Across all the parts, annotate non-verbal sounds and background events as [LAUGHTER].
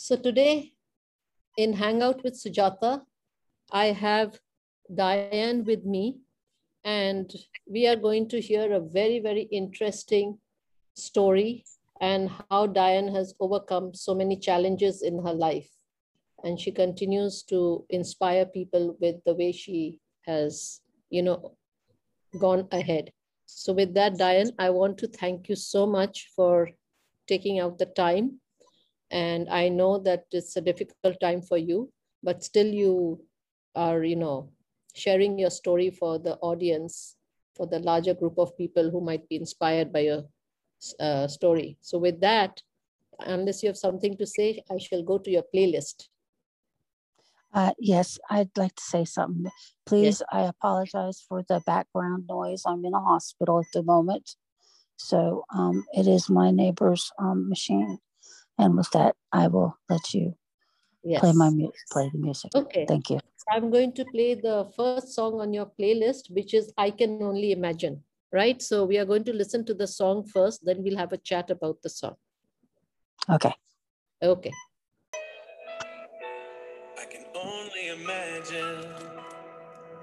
So today in Hangout with Sujata, I have Diane with me, and we are going to hear a very, very interesting story and how Diane has overcome so many challenges in her life. And she continues to inspire people with the way she has, you know, gone ahead. So with that, Diane, I want to thank you so much for taking out the time. And I know that it's a difficult time for you, but still you are, you know, sharing your story for the audience, for the larger group of people who might be inspired by your uh, story. So with that, unless you have something to say, I shall go to your playlist. Uh, yes, I'd like to say something. Please, yes. I apologize for the background noise. I'm in a hospital at the moment. So um, it is my neighbor's um, machine. And with that, I will let you yes. play my music, play the music. Okay. Thank you. I'm going to play the first song on your playlist, which is I Can Only Imagine, right? So we are going to listen to the song first, then we'll have a chat about the song. Okay. Okay. I can only imagine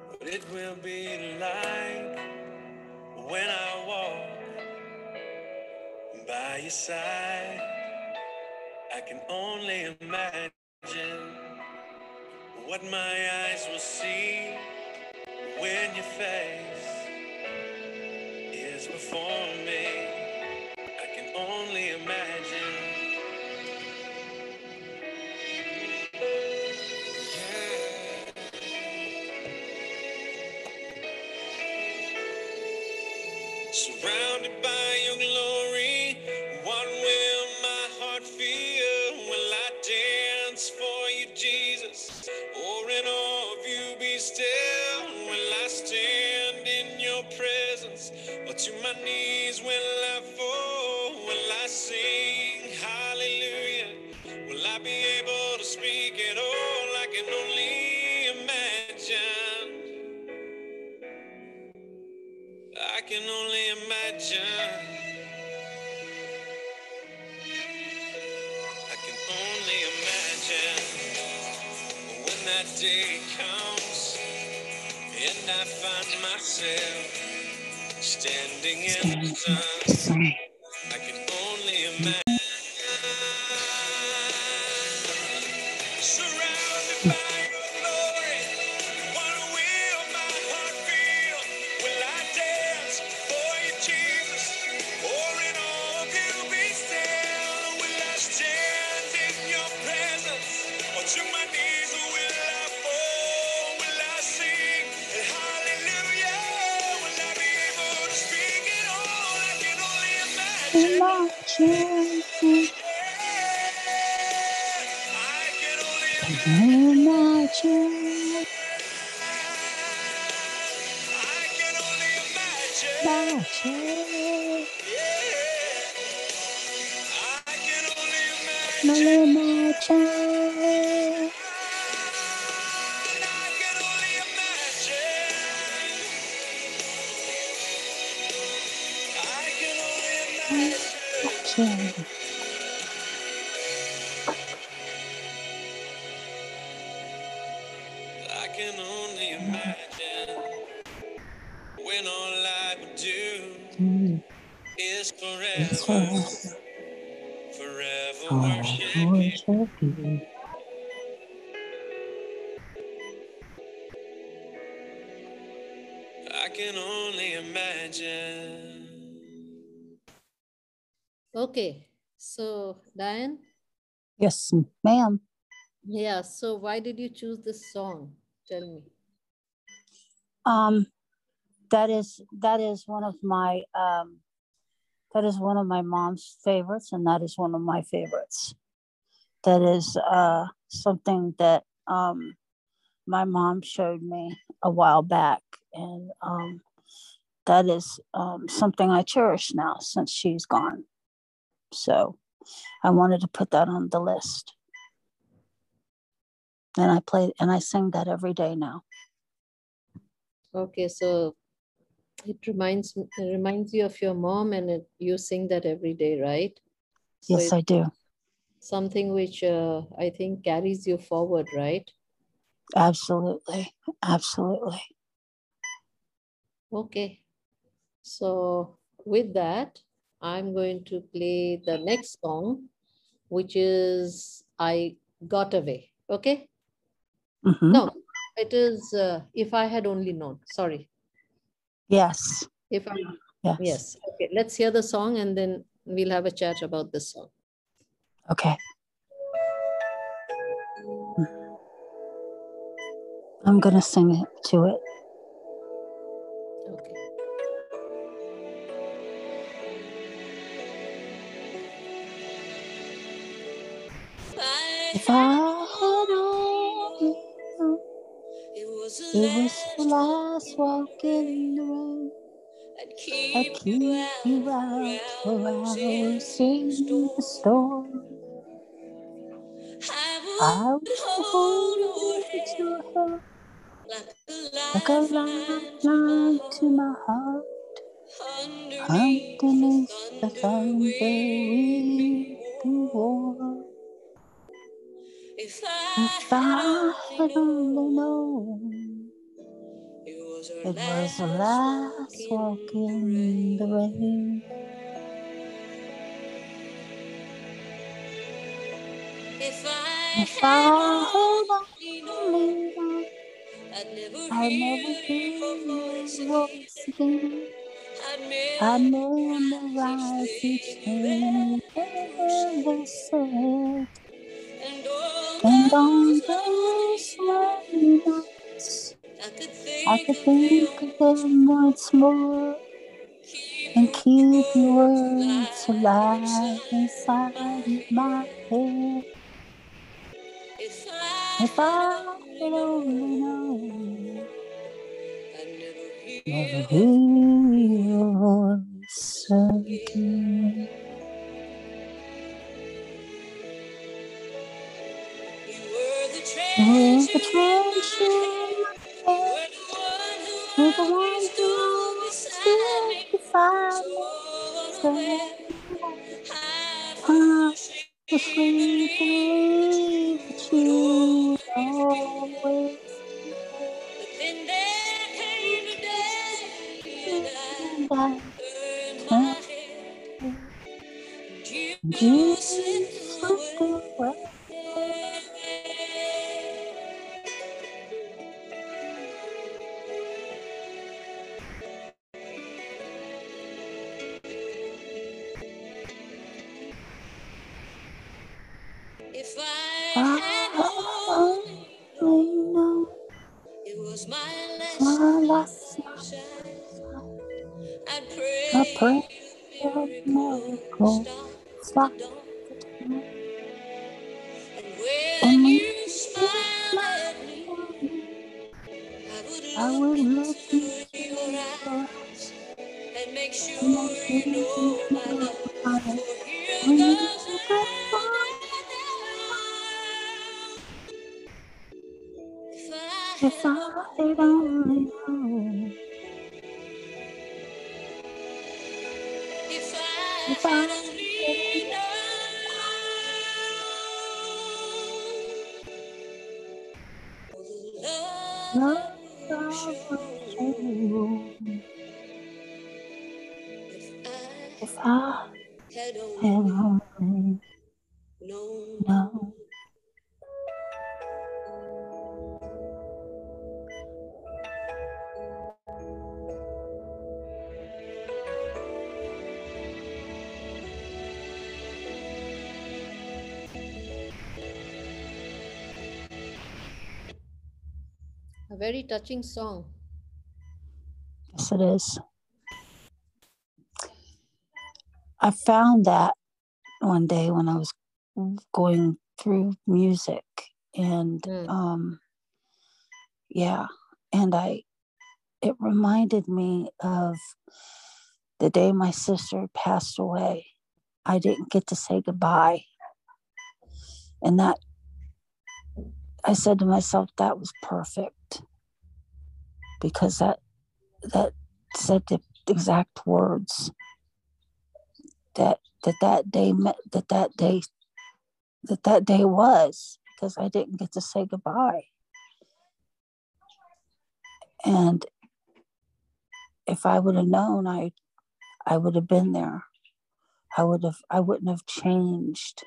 what it will be like when I walk by your side. I can only imagine what my eyes will see when your face is before me. Myself standing in the sun. I can only imagine. Okay. So Diane, Yes, ma'am. yeah. So why did you choose this song? Tell me. Um, that is that is one of my um, that is one of my mom's favorites, and that is one of my favorites. That is uh, something that um, my mom showed me a while back, and um, that is um, something I cherish now since she's gone. So I wanted to put that on the list, and I play and I sing that every day now. Okay, so it reminds it reminds you of your mom, and it, you sing that every day, right? So Yes, I do. something which uh, I think carries you forward, right? Absolutely. Absolutely. Okay. So with that, I'm going to play the next song, which is I Got Away. Okay? Mhm. No, it is uh, If I Had Only Known. Sorry. Yes. If I, Yes. yes. Okay, let's hear the song and then we'll have a chat about this song. Okay. I'm going to sing it to it. Underneath the the thunder thunder, we'd we'd be be warm. warm. If I had only known it was the last last walk in the rain. If I If I had only known I'd never hear your voice again. Voice again. I'd I'd memorize each thing thing you you ever said. And on those lonely nights, I could I think could of them once more and keep your words alive inside my head. If I I only had never. You were the treasure the in treasure my in hand. my You hand, were the And I I And when you smile at me, I would look into your eyes and make sure you know love. If I had only very touching song. Yes, it is. I found that one day when I was going through music and Mm. um yeah and I it reminded me of the day my sister passed away. I didn't get to say goodbye. And that I said to myself that was perfect because that that said the exact words that that that day met that that day that that day was because I didn't get to say goodbye. And if I would have known, I I would have been there. I would have I wouldn't have changed.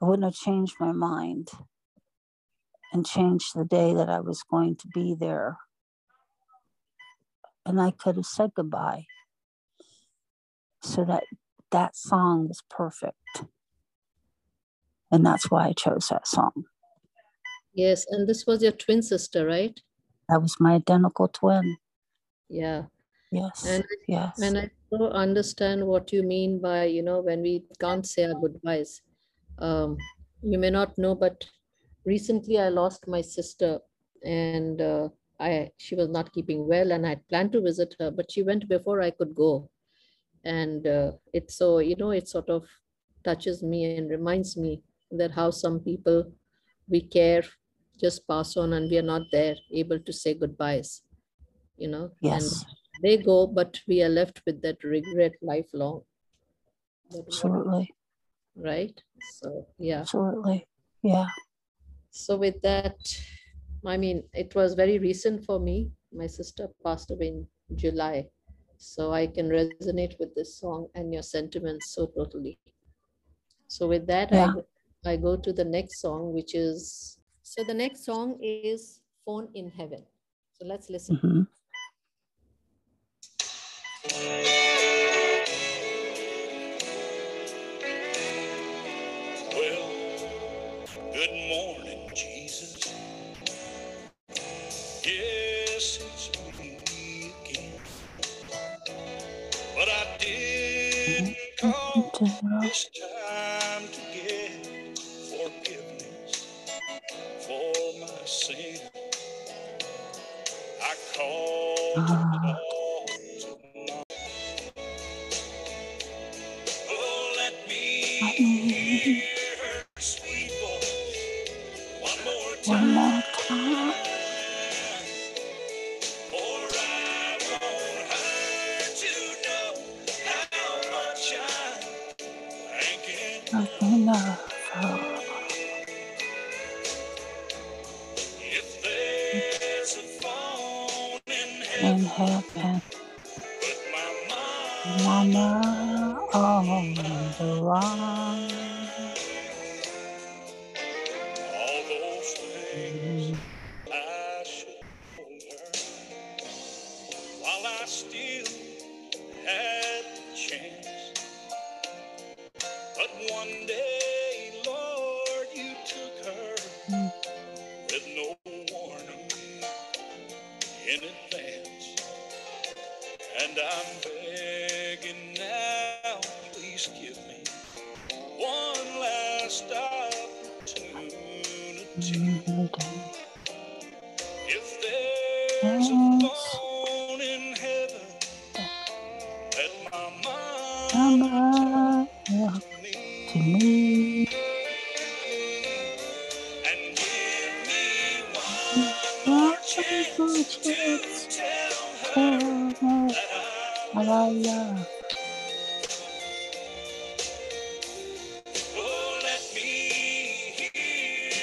I wouldn't have changed my mind and changed the day that I was going to be there. And I could have said goodbye. So that that song was perfect. And that's why I chose that song. Yes, and this was your twin sister, right? That was my identical twin. Yeah. Yes. And yes. and I understand what you mean by, you know, when we can't say our goodbyes. Um, you may not know, but recently I lost my sister and uh, I she was not keeping well and I had planned to visit her, but she went before I could go. And uh, it's so, you know, it sort of touches me and reminds me that how some people we care just pass on and we are not there able to say goodbyes you know? Yes. And they go but we are left with that regret lifelong. Absolutely. Right? So yeah. Absolutely. Yeah. So with that i mean it was very recent for me. My sister passed away in july. So i can resonate with this song and your sentiments so totally. So with that yeah. I, I go to the next song which is so the next song is phone in heaven. So let's listen. Mhm. Call 아, 나서.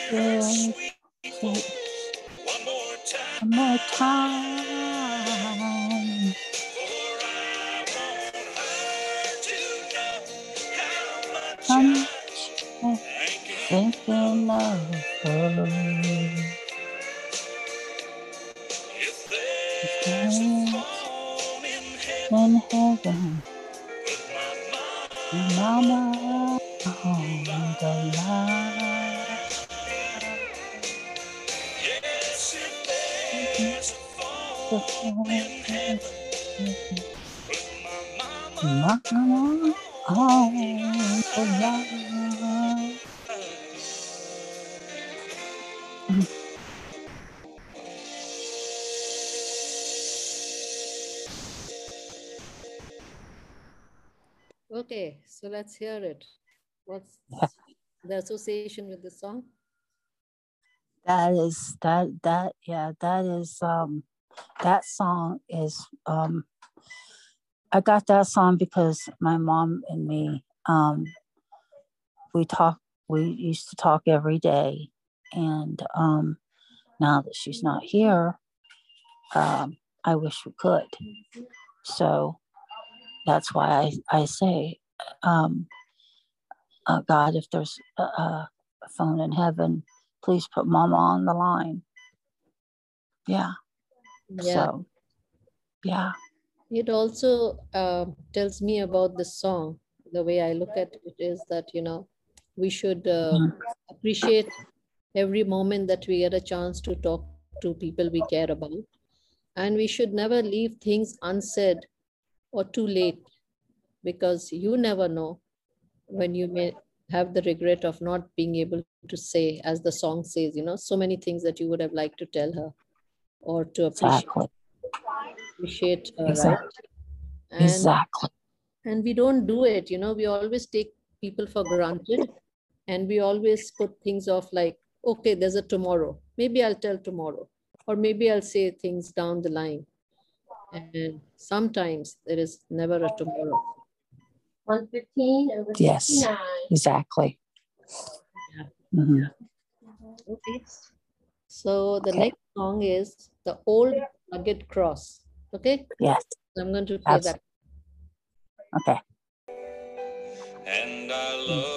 Hear let's hear it what's the association with the song That is that that yeah that is um that song is um I got that song because my mom and me um we talk we used to talk every day. And um, now that she's not here, um, I wish we could. So that's why I, I say, um, uh, God, if there's a, a phone in heaven, please put mama on the line. Yeah. Yeah. So, yeah. It also uh, tells me about the song. The way I look at it is that, you know, we should uh, Mhm. appreciate every moment that we get a chance to talk to people we care about. And we should never leave things unsaid or too late because you never know when you may have the regret of not being able to say, as the song says, you know, so many things that you would have liked to tell her or to appreciate, Exactly. appreciate her, right? Exactly. And Exactly. and we don't do it you know we always take people for granted and we always put things off like okay there's a tomorrow maybe i'll tell tomorrow or maybe i'll say things down the line and sometimes there is never a tomorrow 115 over Yes. 69. Exactly. Yeah. Mhm. okay so the Okay. next song is the old rugged cross okay Yes. i'm going to play Abs- that Okay. And I love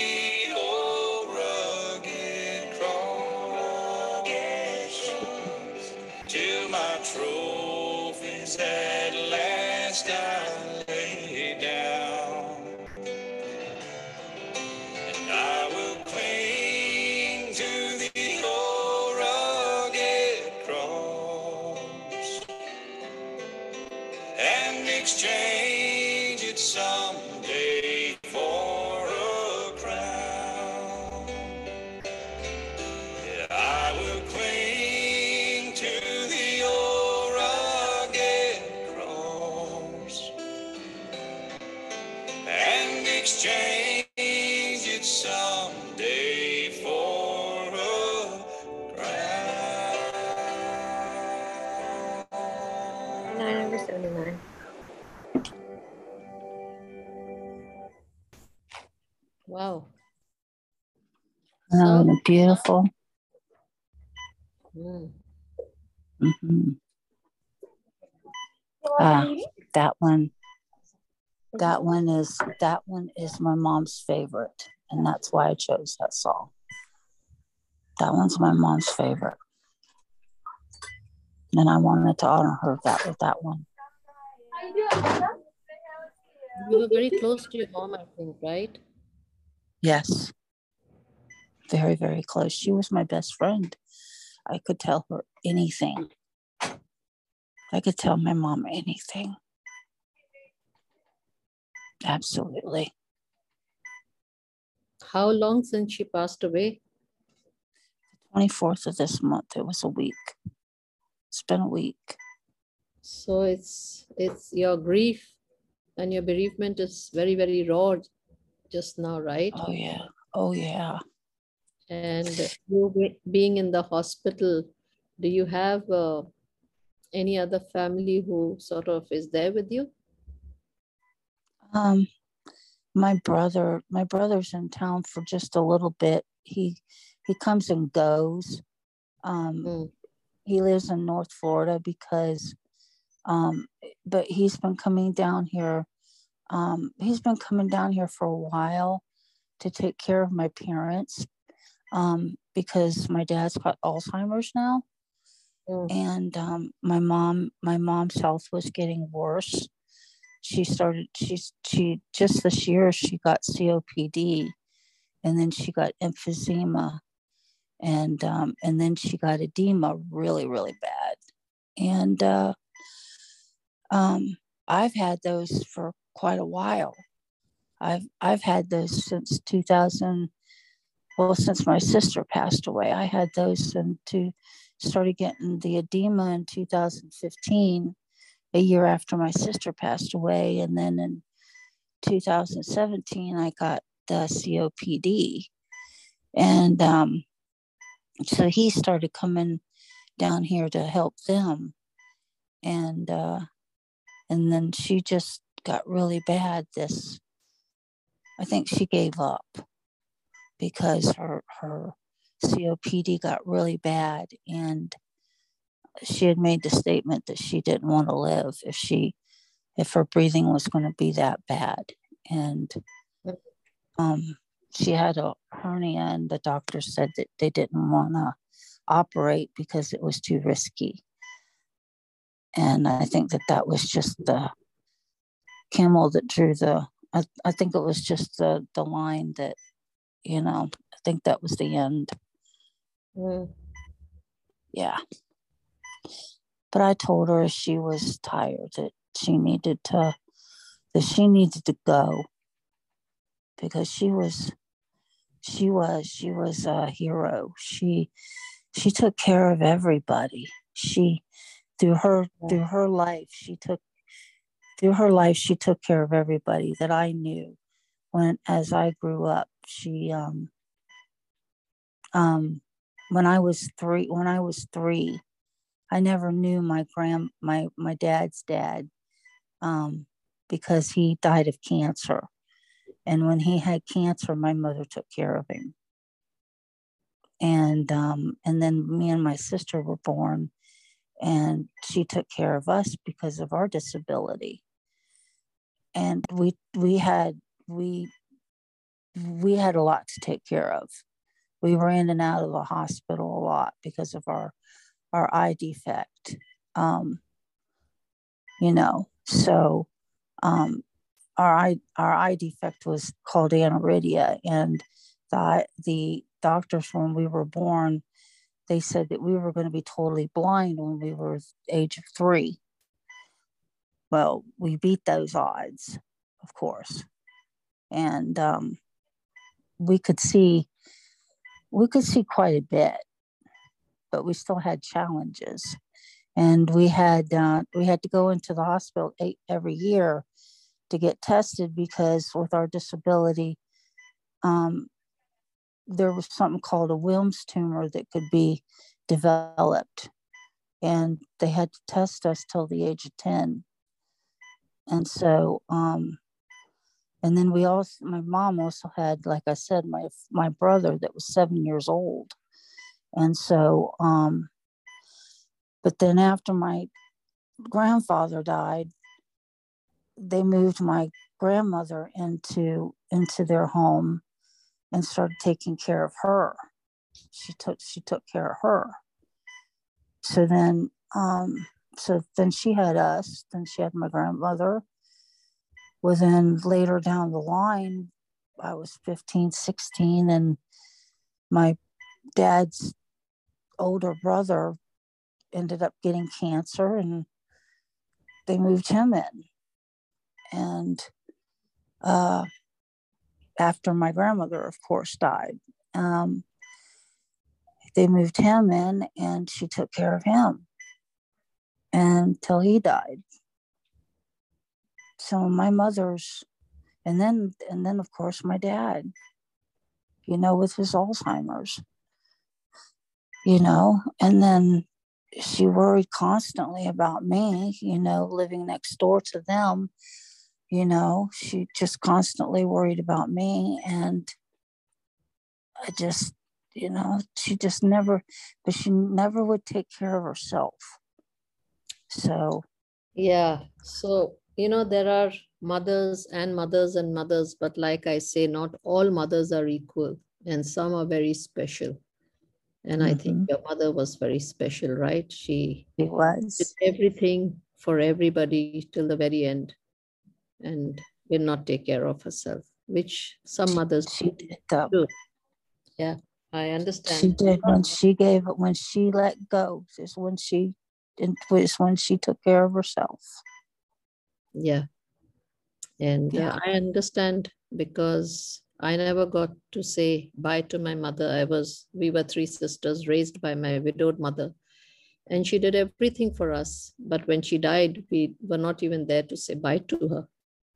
beautiful. Mm. Mhm. Ah, that one. That one is that one is my mom's favorite, and that's why I chose that song. That one's my mom's favorite, and I wanted to honor her that with that one. you were very close to your mom i think right Yes, very very close. She was my best friend. I could tell her anything. I could tell my mom anything. Absolutely. how long since she passed away 24th of this month. It was a week. It's been a week. So it's it's your grief and your bereavement is very very raw just now, right? Oh, yeah. Oh, yeah. And you being in the hospital, do you have uh, any other family who sort of is there with you? Um, my brother, my brother's in town for just a little bit. He he comes and goes. Um, Mm. he lives in North Florida because, um, but he's been coming down here. Um, he's been coming down here for a while to take care of my parents, um, because my dad's got Alzheimer's now, Mm. and um, my mom, my mom's health was getting worse. She started. She's she just this year she got COPD, and then she got emphysema and um, and then she got edema really really bad and uh, um, i've had those for quite a while i've i've had those since 2000 well since my sister passed away i had those and to started getting the edema in 2015 a year after my sister passed away. And then in 2017 i got the copd and um, so he started coming down here to help them. And uh and then she just got really bad. This i think she gave up because her her copd got really bad and she had made the statement that she didn't want to live if she if her breathing was going to be that bad. And um she had a hernia and the doctor said that they didn't want to operate because it was too risky. And i think that that was just the camel that drew the i, I think it was just the the line that you know i think that was the end. Mm. yeah. But i told her she was tired that she needed to that she needed to go. Because she was she was she was a hero. She she took care of everybody. She through her through her life she took through her life she took care of everybody that i knew when as i grew up she um um when i was three when i was three i never knew my grand my my dad's dad um because he died of cancer. And when he had cancer my mother took care of him. And um and then me and my sister were born and she took care of us because of our disability. And we we had we we had a lot to take care of. We were in and out of the hospital a lot because of our our eye defect um you know so um our eye our eye defect was called aniridia and the the doctors when we were born they said that we were going to be totally blind when we were age of three. Well we beat those odds of course. And um, we could see we could see quite a bit but we still had challenges. And we had uh, we had to go into the hospital eight, every year to get tested because with our disability um, there was something called a Wilms tumor that could be developed. And they had to test us till the age of 10 and so um, and then we also my mom also had like i said my my brother that was seven years old. And so um but then after my grandfather died they moved my grandmother into into their home and started taking care of her. She took she took care of her. So then um so then she had us then she had my grandmother well then later down the line i was 15 16 and my dad's older brother ended up getting cancer and they moved him in. And uh, after my grandmother of course died. Um, they moved him in and she took care of him until he died so my mother's and then and then of course my dad you know with his alzheimer's you know and then she worried constantly about me, you know, living next door to them. You know, she just constantly worried about me. And I just, you know, she just never, but she never would take care of herself. So, Yeah. So, you know, there are mothers and mothers and mothers, but like I say, not all mothers are equal, and some are very special. And I think mm-hmm. your mother was very special, right? She did was. everything for everybody till the very end and did not take care of herself, which some mothers She did do. Yeah, I understand. She did when she gave it, when she let go, is when she, it was when she took care of herself. Yeah. And uh, I understand because I never got to say bye to my mother. I was, we were three sisters raised by my widowed mother. And she did everything for us. But when she died, we were not even there to say bye to her.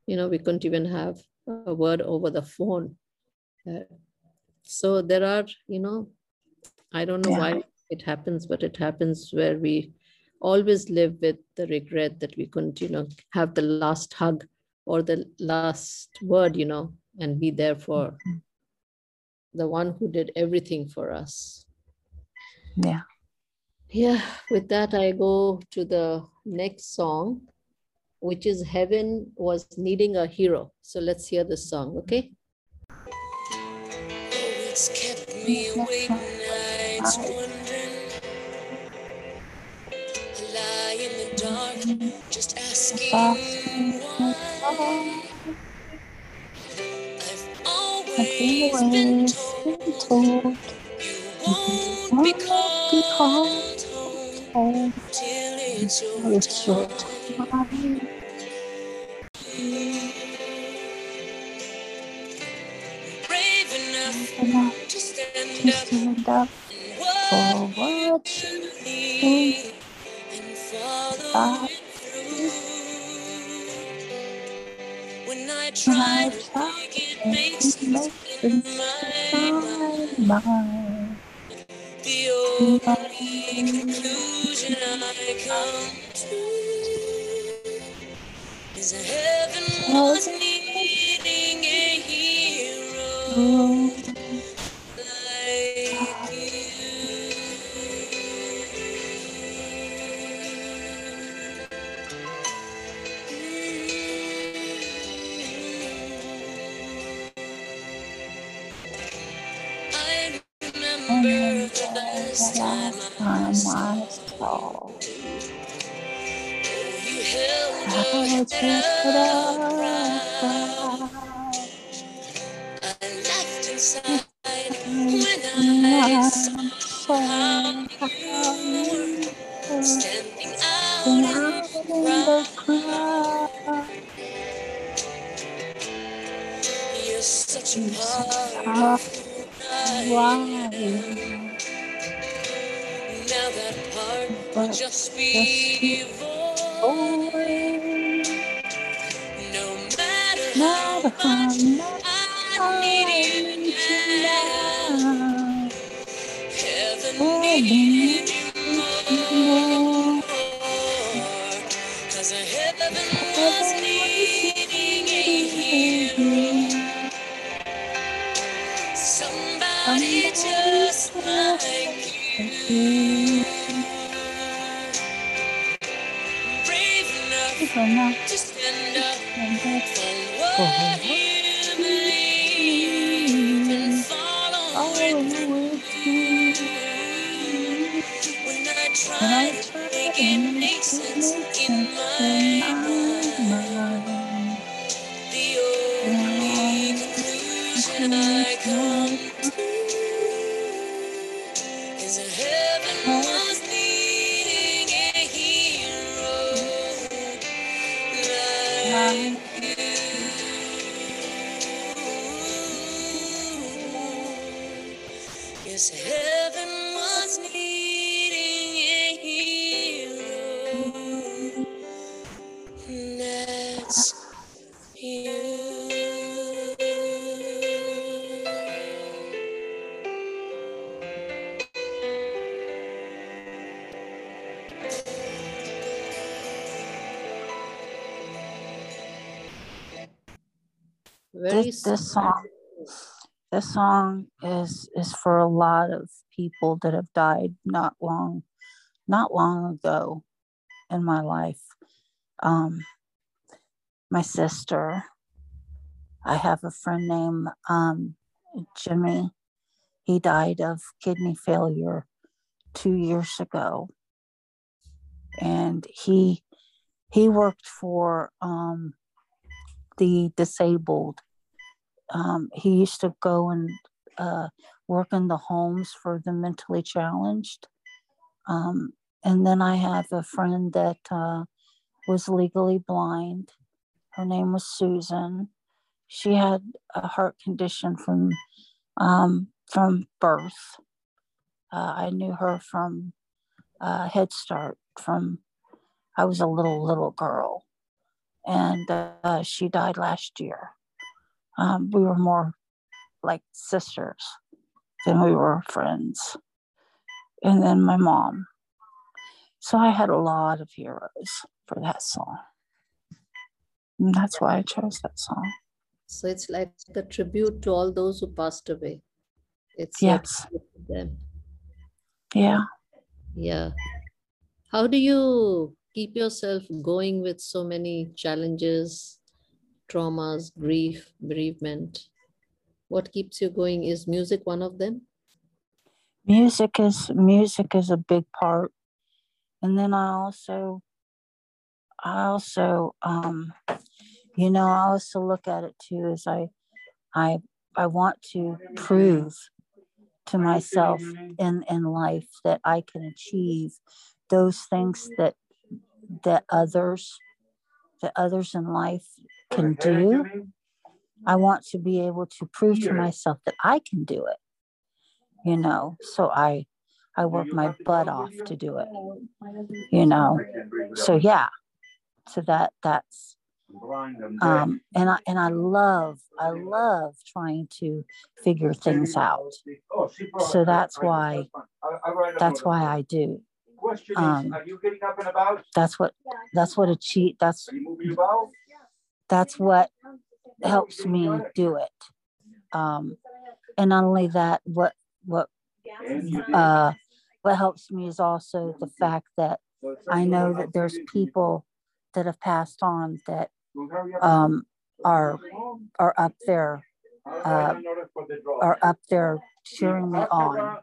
You know, we couldn't even have a word over the phone. Uh, so there are, you know, I don't know Yeah. why it happens, but it happens where we always live with the regret that we couldn't, you know, have the last hug or the last word, you know, and be there for Mhm. the one who did everything for us. Yeah. Yeah, with that, I go to the next song, which is Heaven Was Needing a Hero. So let's hear the song, okay? Oh, just asking why. I've always been told you won't be called home till it's your time. Brave enough to stand up for what you believe and follow Try to make it make sense in my mind, the only conclusion I come to is that heaven was needing a hero just like you. you. Brave enough Brave enough to stand up stand up for for what oh, song this song is is for a lot of people that have died not long not long ago in my life. Um my sister i have a friend named um jimmy. He died of kidney failure two years ago. And he he worked for um the disabled um, he used to go and uh, work in the homes for the mentally challenged. Um, and then I have a friend that uh, was legally blind. Her name was Susan. She had a heart condition from um, from birth. Uh, I knew her from uh, Head Start. From I was a little little girl, and uh, she died last year um, we were more like sisters than we were friends. And then my mom. So I had a lot of heroes for that song. And that's why I chose that song. So it's like a tribute to all those who passed away. It's Yes. them. Yeah. Yeah. How do you keep yourself going with so many challenges, traumas, grief, bereavement? What keeps you going? Is music one of them? Music is music is a big part. And then I also I also um you know, I also look at it too as I I I want to prove to myself in in life that I can achieve those things that that others that others in life can do. I want to be able to prove to myself that I can do it. You know, so I I work my butt off to do it. You know, so yeah. So that that's um and I and I love I love trying to figure things out. So that's why that's why I do. um, Are you getting up and about? That's what that's what a cheat that's Are you moving about? That's what helps me do it. Um and not only that, what what And you did. uh what helps me is also the fact that I know that there's people that have passed on that um are are up there uh, are up there cheering me on,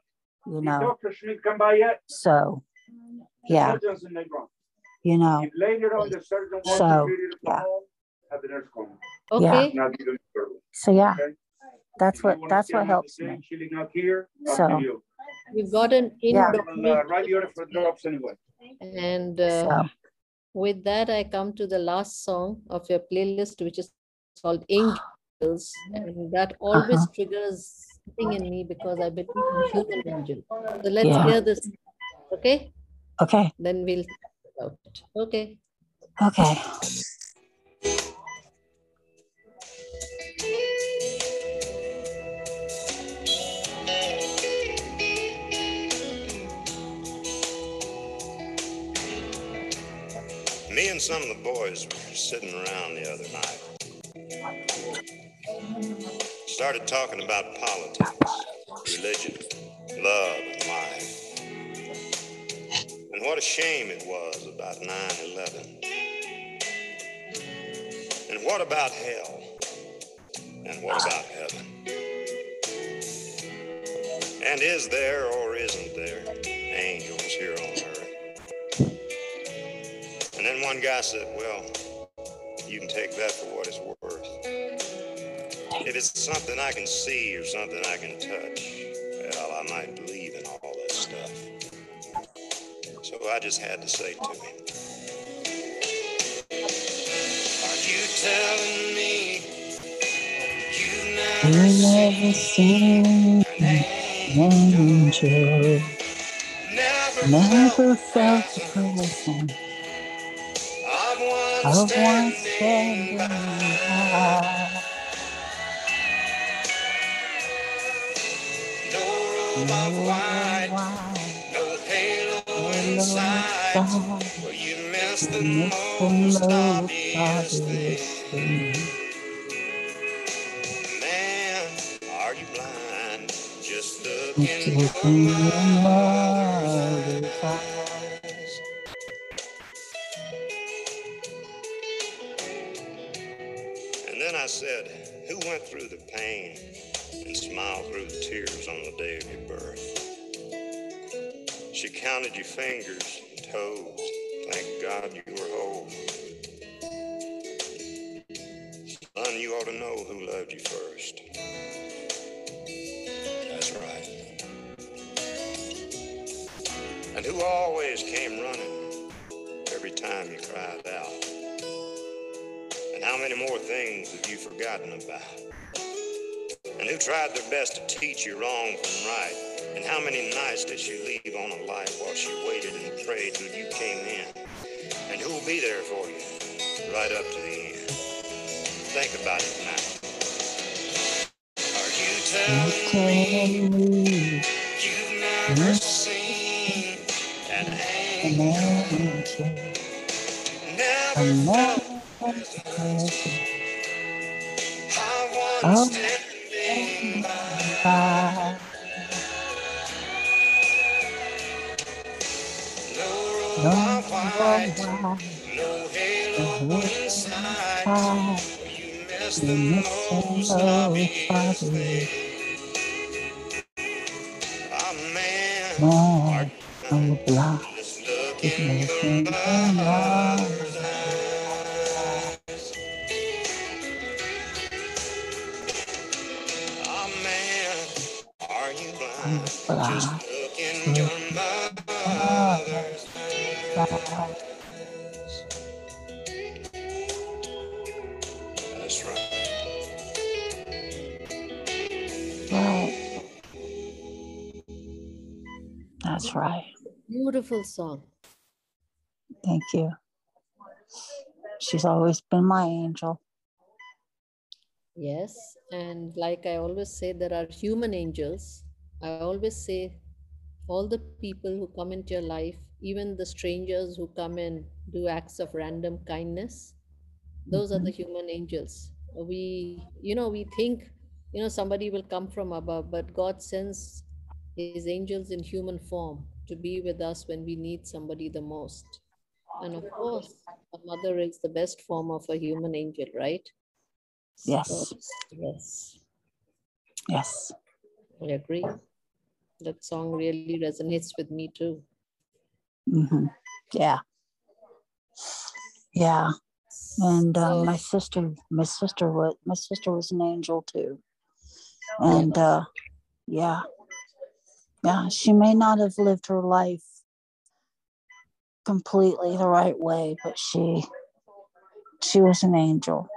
you know. Come by yet? So yeah, Surgeon's in the room. you know, later on the surgeon So, to treat it yeah. From have the nurse come. Yeah. Okay. Not so yeah, okay? that's If what that's what helps me. Chilling out here, So, up you. We've got an Yeah. I will, uh, write the order for drops anyway. and uh, So with that, I come to the last song of your playlist, which is called [GASPS] Angels. And that always Uh-huh. triggers something in me because I believe in human angel. So let's Yeah. hear this. Okay? okay, Then we'll talk about it. Okay. okay. And some of the boys were sitting around the other night. Started talking about politics, religion, love, and life. And what a shame it was about 9 11. And what about hell? And what about heaven? And is there or isn't there angels here on? And then one guy said, Well, you can take that for what it's worth. If it's something I can see or something I can touch, well, I might believe in all that stuff. So I just had to say to him, Are you telling me you've never never seen an angel? Never, never felt presence presence of one standing by. No robe wine, no halo inside. Where you miss the most obvious thing. Man, are you blind? Just looking in your mother's eyes. Said, Who went through the pain and smiled through the tears on the day of your birth? She counted your fingers and toes. Thank God you were whole. Son, you ought to know who loved you first. That's right. And who always came running every time you cried out. How many more things have you forgotten about? And who tried their best to teach you wrong from right? And how many nights did she leave on a light while she waited and prayed till you came in? And who'll be there for you right up to the end? Think about it tonight. Are you telling me you've never seen an an angel? angel. Never I never felt felt the presence I want of standing by. No robe of no halo. You. A man, blind? blind? That's right. Beautiful song. Thank you. She's always been my angel. Yes. And like I always say, there are human angels. I always say, all the people who come into your life, even the strangers who come and do acts of random kindness, those are the mm-hmm. human angels. We, you know, we think, you know, somebody will come from above, but God sends his angels in human form to be with us when we need somebody the most. And of course, a mother is the best form of a human angel, right? Yes. So, yes, Yes. I agree. That song really resonates with me too. hmm Yeah. Yeah. And uh, So- my sister, my sister was my sister was an angel too. And uh, yeah, yeah, she may not have lived her life completely the right way, but she she was an angel.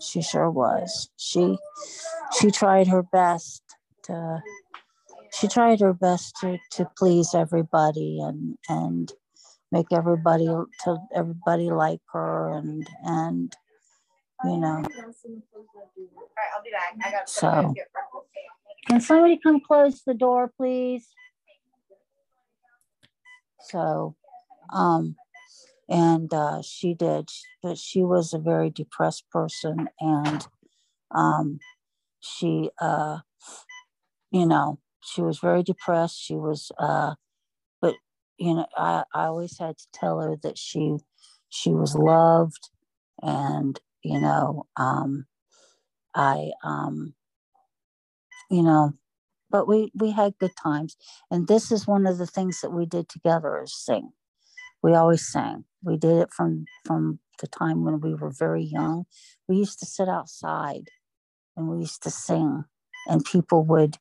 She sure was. She she tried her best to she tried her best to to please everybody and and make everybody to everybody like her and and you know All right, I'll be back. I got So- can somebody come close the door please? So um and uh she did but she was a very depressed person and um she uh you know she was very depressed. She was uh but you know i i always had to tell her that she she was loved and you know um i um you know but we we had good times. And this is one of the things that we did together is sing. We always sang. We did it from from the time when we were very young. We used to sit outside and we used to sing and people would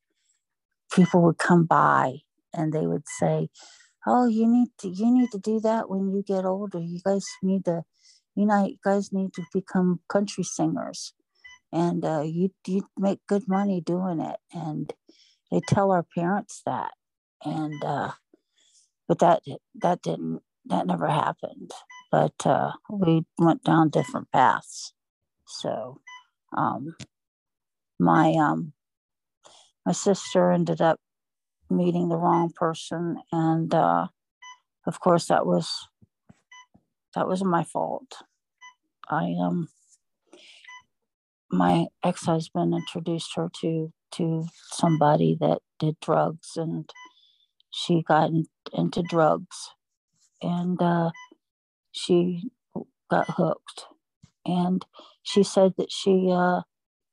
people would come by and they would say oh you need to you need to do that when you get older. You guys need to you know you guys need to become country singers and uh, you you make good money doing it. And they tell our parents that. And uh, but that that didn't that never happened. But uh, we went down different paths. So um, my um my sister ended up meeting the wrong person. And uh, of course that was that was my fault. I um my ex-husband introduced her to to somebody that did drugs and she got in, into drugs. And uh, she got hooked. And she said that she uh,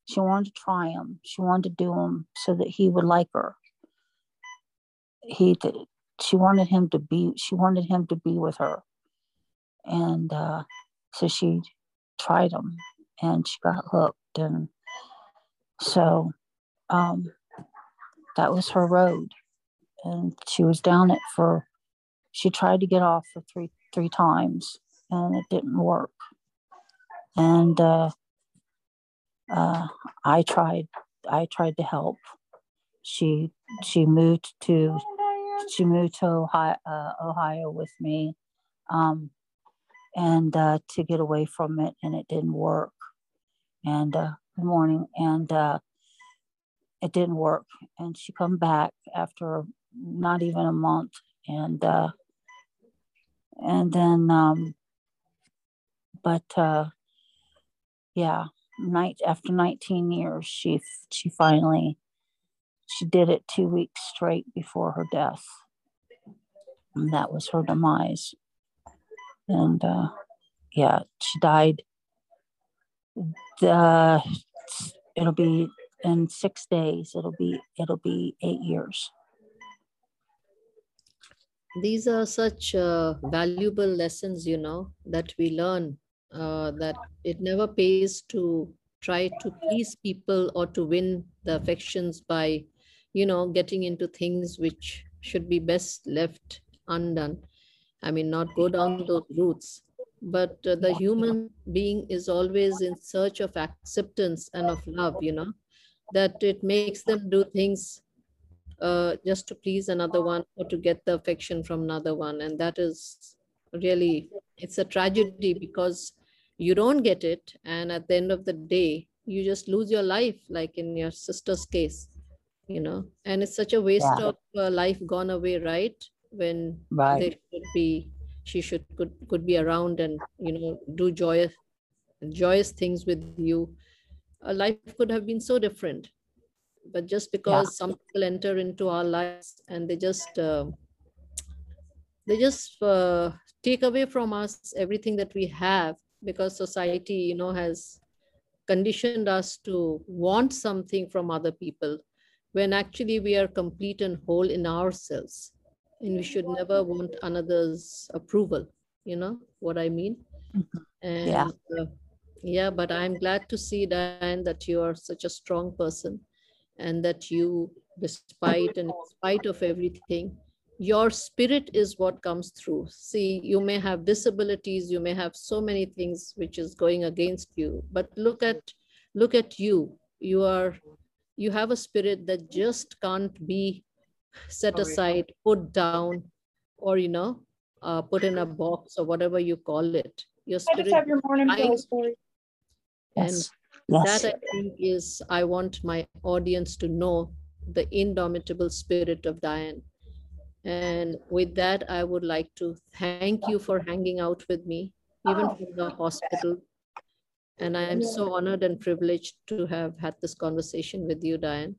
she wanted to try him. She wanted to do him so that he would like her. He she wanted him to be she wanted him to be with her. And uh, so she tried him and she got hooked and so um, that was her road. And she was down it for she tried to get off for three three times and it didn't work. And uh, uh, i tried i tried to help. She she moved to she moved to ohio, uh, ohio with me um, and uh, to get away from it and it didn't work and uh, good morning and uh, it didn't work. And she come back after not even a month and uh, and then um, but uh, yeah night after 19 years she she finally she did it two weeks straight before her death. And that was her demise. And uh, yeah she died the it'll be in six days. It'll be it'll be eight years. These are such uh, valuable lessons you know that we learn uh, that it never pays to try to please people or to win the affections by you know getting into things which should be best left undone. I mean not go down those routes but uh, the human being is always in search of acceptance and of love you know? That it makes them do things uh, just to please another one or to get the affection from another one. And that is really it's a tragedy because you don't get it. And at the end of the day you just lose your life like in your sister's case you know? And it's such a waste Yeah. of uh, life gone away right? When right. they should be she should could could be around and you know do joyous joyous things with you. A life could have been so different but just because some people enter into our lives and they just uh, they just uh, take away from us everything that we have because society you know has conditioned us to want something from other people when actually we are complete and whole in ourselves and we should never want another's approval you know what i mean Mhm. and Yeah. uh, yeah but i'm glad to see diane that you are such a strong person and that you despite and in spite of everything your spirit is what comes through see you may have disabilities you may have so many things which is going against you but look at look at you you are you have a spirit that just can't be set Okay. aside put down or you know uh, put in a box or whatever you call it your I just have your morning I- pills for you. and yes yes that I think is, I want my audience to know the indomitable spirit of Diane. And with that, I would like to thank you for hanging out with me, even from the hospital. And I am so honored and privileged to have had this conversation with you, Diane.